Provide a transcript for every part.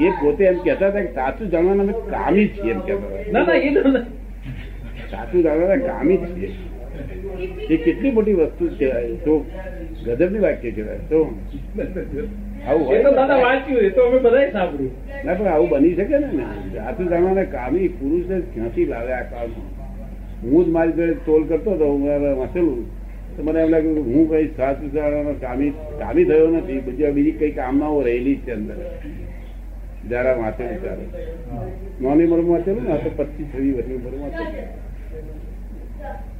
એ પોતે એમ કેતા હતા કે સાચું જાણવાના અમે કામી છીએ એમ કેતા ના ના હતા એ સાચું જાણવાના કામી છીએ. એ કેટલી મોટી વસ્તુ કહેવાય. તો ગજબની વાક્ય કહેવાય. તો આવું હોય. દાદા વાંચ્યું એ તો અમે બધાએ સાંભળ્યું. ના પણ આવું બની શકે ને? ને સાચું જાણવાના કામી પુરુષ ક્યાંથી લાવે આ કામ? હું જ મારી જોડે તોલ કરતો હતો હું વાંચેલું. તો મને એમ લાગ્યું કે હું કઈ સાચું જાણવાનો કામી કામી થયો નથી. બીજી બીજી કઈ કામનાઓ રહેલી છે અંદર. જરા વાંચેલું ત્યારે. નાની ઉંમરમાં વાંચેલું ને તો પચીસ છવ્વીસ વર્ષની ઉંમરમાં વાંચેલું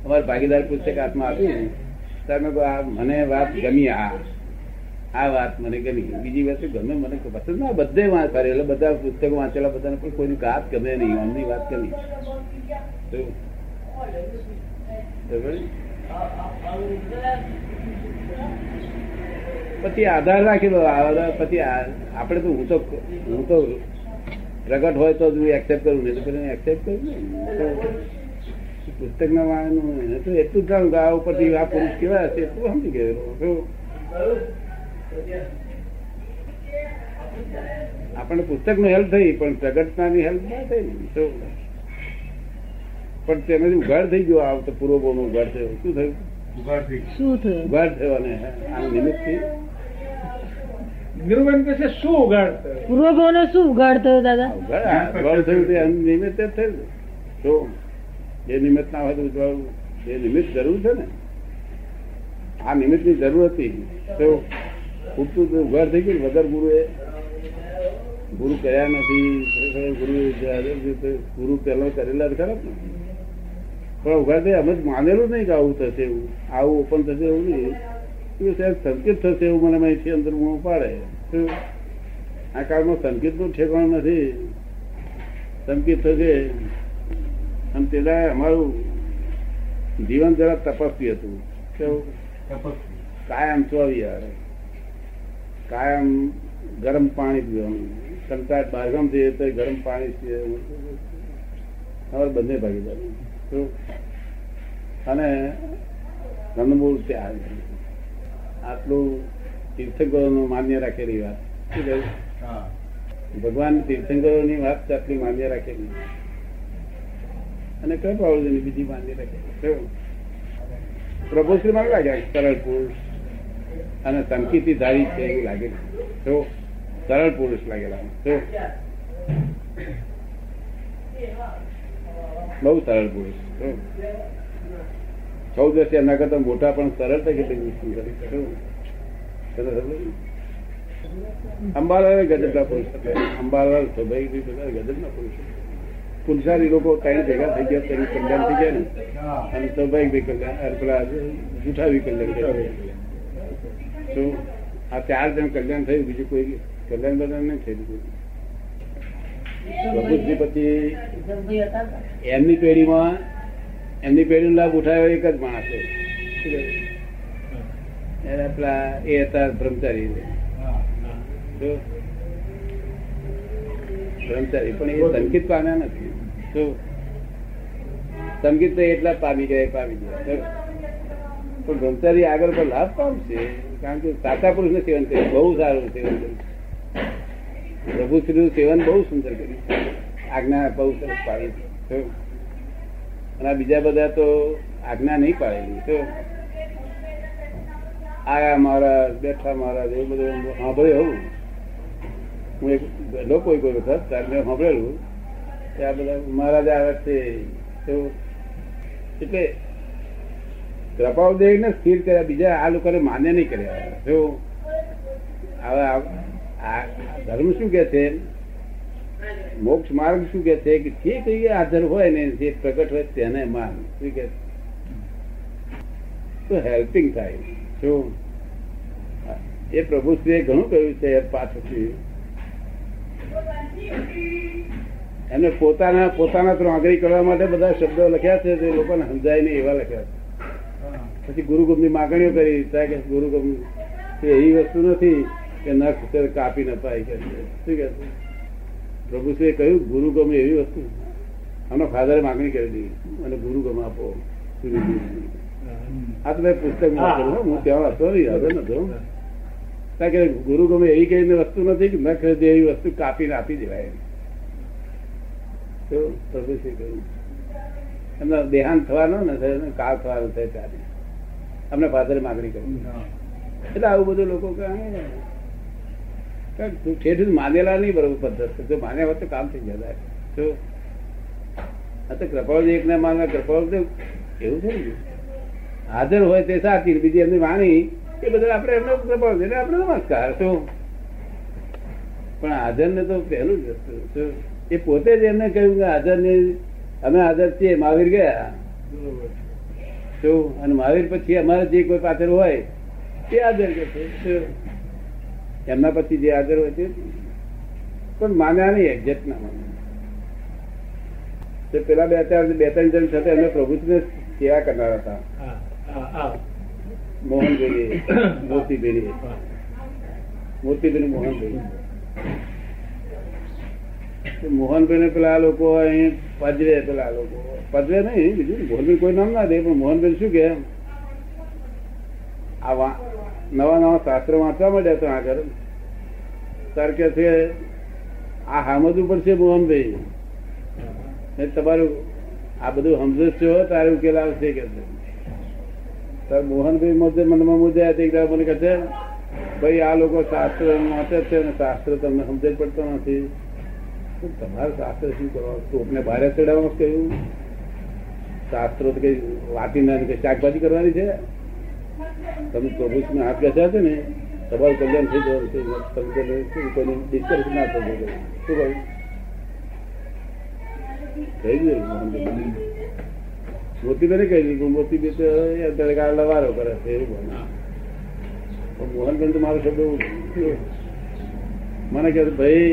અમારે ભાગીદાર પુસ્તક હાથમાં આપ્યું ને તમે મને વાત ગમી, આ. આ વાત મને ગમી. બીજી વસ્તુ, ગમે મને પસંદ ના, બધે વાંચ એટલે બધા પુસ્તકો વાંચેલા બધાને પણ કોઈની વાત ગમે નહીં અમની વાત ગમી. તો? પછી આધાર રાખેલો પછી આપણે તો હું તો હું તો પ્રગટ હોય તો હું એક્સેપ્ટ કરું. નહીં તો એક્સેપ્ટ કરું ને તો પુસ્તક ના વાળનું એને તો એટલું જાણું કે આ ઉપરથી આ પુરુષ કેવા હશે એટલું સમજી ગયો. આપણને પુસ્તકનું હેલ્પ થઈ પણ પ્રગટનાની હેલ્પ ના થઈ. ને પણ તેનાથી ઉઘાડ થઈ ગયો. આ તો પૂર્વ નો ઉઘાડ થયો. શું થયું? શું થયું? ઉઘાડ થયો અને આ નિમિત્ત થી નિરૂબેન શું ઉગાડતો શું દાદા? ઉગાડ થયું તે નિમિત્ત જ થયું તો એ નિમિત્ત ના હોય તો ઉજવાળું એ નિમિત્ત જરૂર છે ને આ નિમિત્તની જરૂર હતી. તો પૂરતું તો ઉઘાડ થઈ ગયું વગર ગુરુ એ ગુરુ કર્યા નથી ગુરુ ગુરુ પેલો કરેલા જ ખરાબ ને. પણ ઉઘાડ થઈ અમે જ માનેલું નહીં કે આવું થશે એવું આવું ઓપન થશે એવું નહીં. એ સાહેબ સંકેત થશે એવું મને અહીંથી અંદર મોં પાડે. આ કાળમાં સંકેતનું ઠેકાણું નથી. સંકેત થશે. અને તેના અમારું જીવન જરા તપસ્વી હતું. કેવું? કાયમ ચોવી કાયમ ગરમ પાણી પીવાનું. કંટાળ બહારગામ જઈએ તો ગરમ પાણી પીએ. અમારે બંને ભાગીદાર. તો અને કંદમૂળ ત્યાં. આટલું તીર્થંકરોનું માન્ય રાખેલી વાત. શું કહ્યું? ભગવાન તીર્થંકરોની વાત આટલી માન્ય રાખેલી. અને કઈ પાવડું બીજી માન્ય રાખેલી? પ્રભુ શ્રી માં લાગ્યા સરળ પુરુષ. અને સંકિતી ધારી છે એવું લાગે તો સરળ પુરુષ લાગેલા જો. બહુ સરળ પુરુષ. ચૌદ વર્ષ એમના કરતા મોટા પણ સરળતા કેટલી હતું. અંબાલાલ ગજબના પુરુષ અંબાલાલ સ્વાભાવિક રીતે ગજબના પુરુષ પુરુષારી લોકો ત્રણ ભેગા થઈ ગયા તેનું કલ્યાણ થઈ ગયા ને અને સ્વાભાવિક વિકલ્યાણ કલ્યાણ પેલા જૂઠા વિકલ્યાણ કલ્યાણ તો આ ચાર જણ કલ્યાણ થયું, બીજું કોઈ કલ્યાણ બલ્યાણ નહીં થયું કોઈ. પ્રભુશ્રી પછી એમની પેઢીમાં એમની પેઢીનો લાભ ઉઠાવ્યો એક જ માણસ. શું? એને એ હતા બ્રહ્મચારી બ્રહ્મચારી, પણ એ સંકિત પામ્યા નથી. સંગીત તો એટલા પામી ગયા પામી ગયા. પણ બ્રહ્મચારી આગળ પર લાભ પામશે કારણ કે સાચા પુરુષને સેવન કર્યું. બહુ સારું સેવન કર્યું. પ્રભુ શ્રી સેવન બહુ સુંદર કર્યું. આજ્ઞા બહુ સરસ પાડી. અને બીજા બધા તો આજ્ઞા નહીં પાડેલી. તો આયા મહારાજ, બેઠા મહારાજ, એવું બધું સાંભળ્યું હું હું એક લોકો કોઈ વખત ત્યારે મેં સાંભળેલું કે આ બધા મહારાજ આવે છે એટલે કૃપાઉદેવ ને સ્થિર કર્યા, બીજા આ લોકોને માન્ય નહીં કર્યા. જો હવે ધર્મ શું કે છે? મોક્ષ માર્ગ શું કે છે કે જે કઈ હાજર હોય ને જે પ્રગટ હોય તેને માર્ગ. શું કે? તો હેલ્પિંગ થાય. શું એ પ્રભુશ્રીએ ઘણું કહ્યું છે પાછળથી એને પોતાના પોતાના ત્રોંગરી કરવા માટે બધા શબ્દો લખ્યા છે તે લોકોને સમજાય નહીં એવા લખ્યા છે. પછી ગુરુગમની માગણીઓ કરી. કે ગુરુગમ એવી વસ્તુ નથી કે નખ કાપી ન પાય કે શું કે? છે? પ્રભુશ્રીએ કહ્યું ગુરુગમ એવી વસ્તુ. આમના ફાધરે માગણી કરેલી અને ગુરુગમ આપો. આ તો મેં પુસ્તક હું ત્યાં હતો નહીં હાજર નતો કારણ કે ગુરુ ગમે એવી કઈ વસ્તુ નથી કે ન ખરીદે એવી વસ્તુ કાપીને આપી દેવાય. તો પ્રભુશ્રી કહ્યું? એમનો દેહાંત થવાનો ને કાળ થવાનો થાય ત્યારે. અમને ફાધરે માગણી કરી. એટલે આવું બધું લોકો કહે તું ઠેઠ માનેલા નહીં બરોબર પદ્ધત. જો માન્યા હોત તો કામ થઈ જતા જો આ તો કૃપાળજી એક ના માનવા કૃપાળ તો એવું થઈ ગયું હાજર હોય તે સાચી બીજી એમની વાણી એ બધા આપણે એમને કૃપાળ એટલે આપણે નમસ્કાર. શું પણ હાજર ને તો પહેલું જ વસ્તુ. એ પોતે જ એમને કહ્યું કે હાજર ને અમે હાજર છીએ મહાવીર ગયા. શું અને મહાવીર પછી અમારે જે કોઈ પાછળ હોય તે હાજર કે છે. શું? એમના પછી જે હાજર હોય તે પણ માન્યા નહીં એક્ઝેક્ટ ના માન્યા. તે પેલા બે ચાર બે ત્રણ જણ સાથે એમને પ્રભુત્વને સેવા કરનાર હતા. મોહનભાઈ મોતીભાઈ મોતીભાઈ મોહનભાઈ. મોહનભાઈ ને પેલા લોકો અહીં પજવે પેલા લોકો. પજવે નહીં બીજું મોહનભાઈ કોઈ નામ ના દે પણ મોહનભાઈ શું કે આ નવા નવા શાસ્ત્રો વાંચવા માંડ્યા તો આગળ. સર કે છે, આ સમજવું પડશે મોહનભાઈ ને તમારું આ બધું સમજો છો, તારે ઉકેલ આવશે કે સર મોહનભાઈ મોજે મનમાં મુદ્દા હતી એક મને કહે છે, ભાઈ, આ લોકો શાસ્ત્ર વાંચે છે ને શાસ્ત્ર તમને સમજ પડતો નથી. તમારે શાસ્ત્ર શું કરવા? તોપને ભારે ચડાવવાનું કહ્યું? શાસ્ત્રો તો કઈ વાટીને કઈ શાકભાજી કરવાની છે? તમે પ્રભુ હાથ બેસ્યા છે ને, તમારું કલ્યાણ થઈ જવાનું છે તમે કોઈને ના થશે શું કહ્યું? કહી દીધું મોહનભાઈ મોતીભાઈ કહી દીધું મોતીભાઈ તો અત્યારે તડકા લવારો કરે છે, એવું બને મોહનભાઈ તો મારો શબ્દ મને કહે ભાઈ,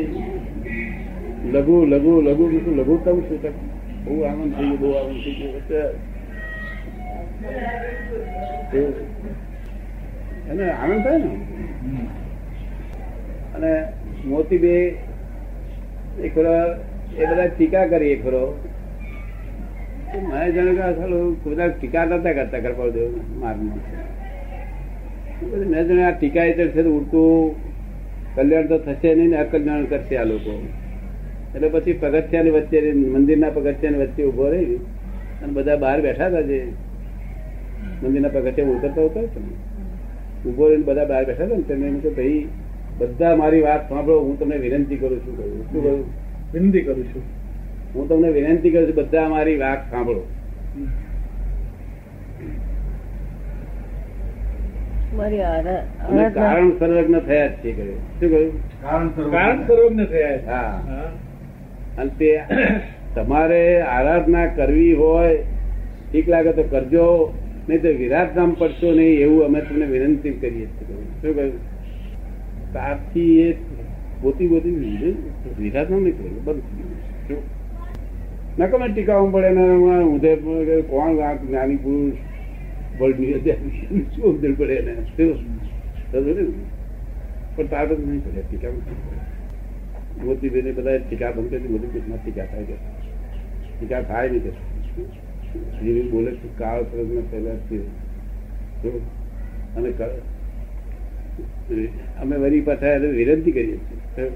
લઘુ લઘુ લઘુ. શું લઘુત્તમ છે બહુ આનંદ થઈ ગયો, બહુ આનંદ થઈ ગયો. એને આનંદ થાય ને? અને મોતીબે એ ખરો એ બધા ટીકા કરી એ ખરો મને જાણે કે સાલું બધા ટીકા નતા કરતા કરપાળ દેવ માર્ગમાં મેં જાણે આ ટીકા એ છે ઉડતું કલ્યાણ તો થશે નહીં ને અકલ્યાણ કરશે આ લોકો. એટલે પછી પગથિયાની વચ્ચે મંદિરના પગથિયાની વચ્ચે ઊભો રહી અને બધા બહાર બેઠા હતા જે મંદિરના પગથિયા ઉતરતા ઉતરતા. ઊભો રહીને બધા બહાર બેઠા હતા ને તેમને એમ કે ભાઈ બધા મારી વાત સાંભળો હું તમને વિનંતી કરું છું કહ્યું. શું કહ્યું? વિનંતી કરું છું. હું તમને વિનંતી કરું છું બધા મારી વાત સાંભળો. કારણ સર્વજ્ઞ થયા જ છે કહ્યું. શું કહ્યું? કારણ સર્વજ્ઞ. થયા હા. અને તે તમારે આરાધના કરવી હોય ઠીક લાગે તો કરજો. નહીં તો વિરાટ નામ પડશો નહીં એવું અમે તમને વિનંતી કરીએ છીએ. શું કહ્યું? તારથી એ પોતી પોતી વિરાટ નામ નહીં કર્યું બંધ થઈ ગયું. નકમે ટીકાવું પડે ને ઉદયપુર, કોણ જ્ઞાની પુરુષ વર્લ્ડની અંદર શું ઉદય પડે ને? પણ તાર બધું નહીં પડે ટીકા મોતીભાઈ બધા ટીકા બંધ કરી મોદી ટીકા થાય કે? ટીકા થાય નહીં જેવી બોલે છે, કાળ પ્રજ્ઞ પહેલા છે. અને અમે વરી પાછા વિનંતી કરીએ છીએ.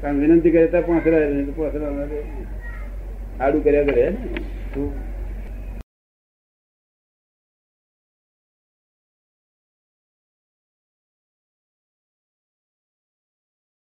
કારણ વિનંતી કરે તો પાંસરા પાંસરા આડું કર્યા કરે ને?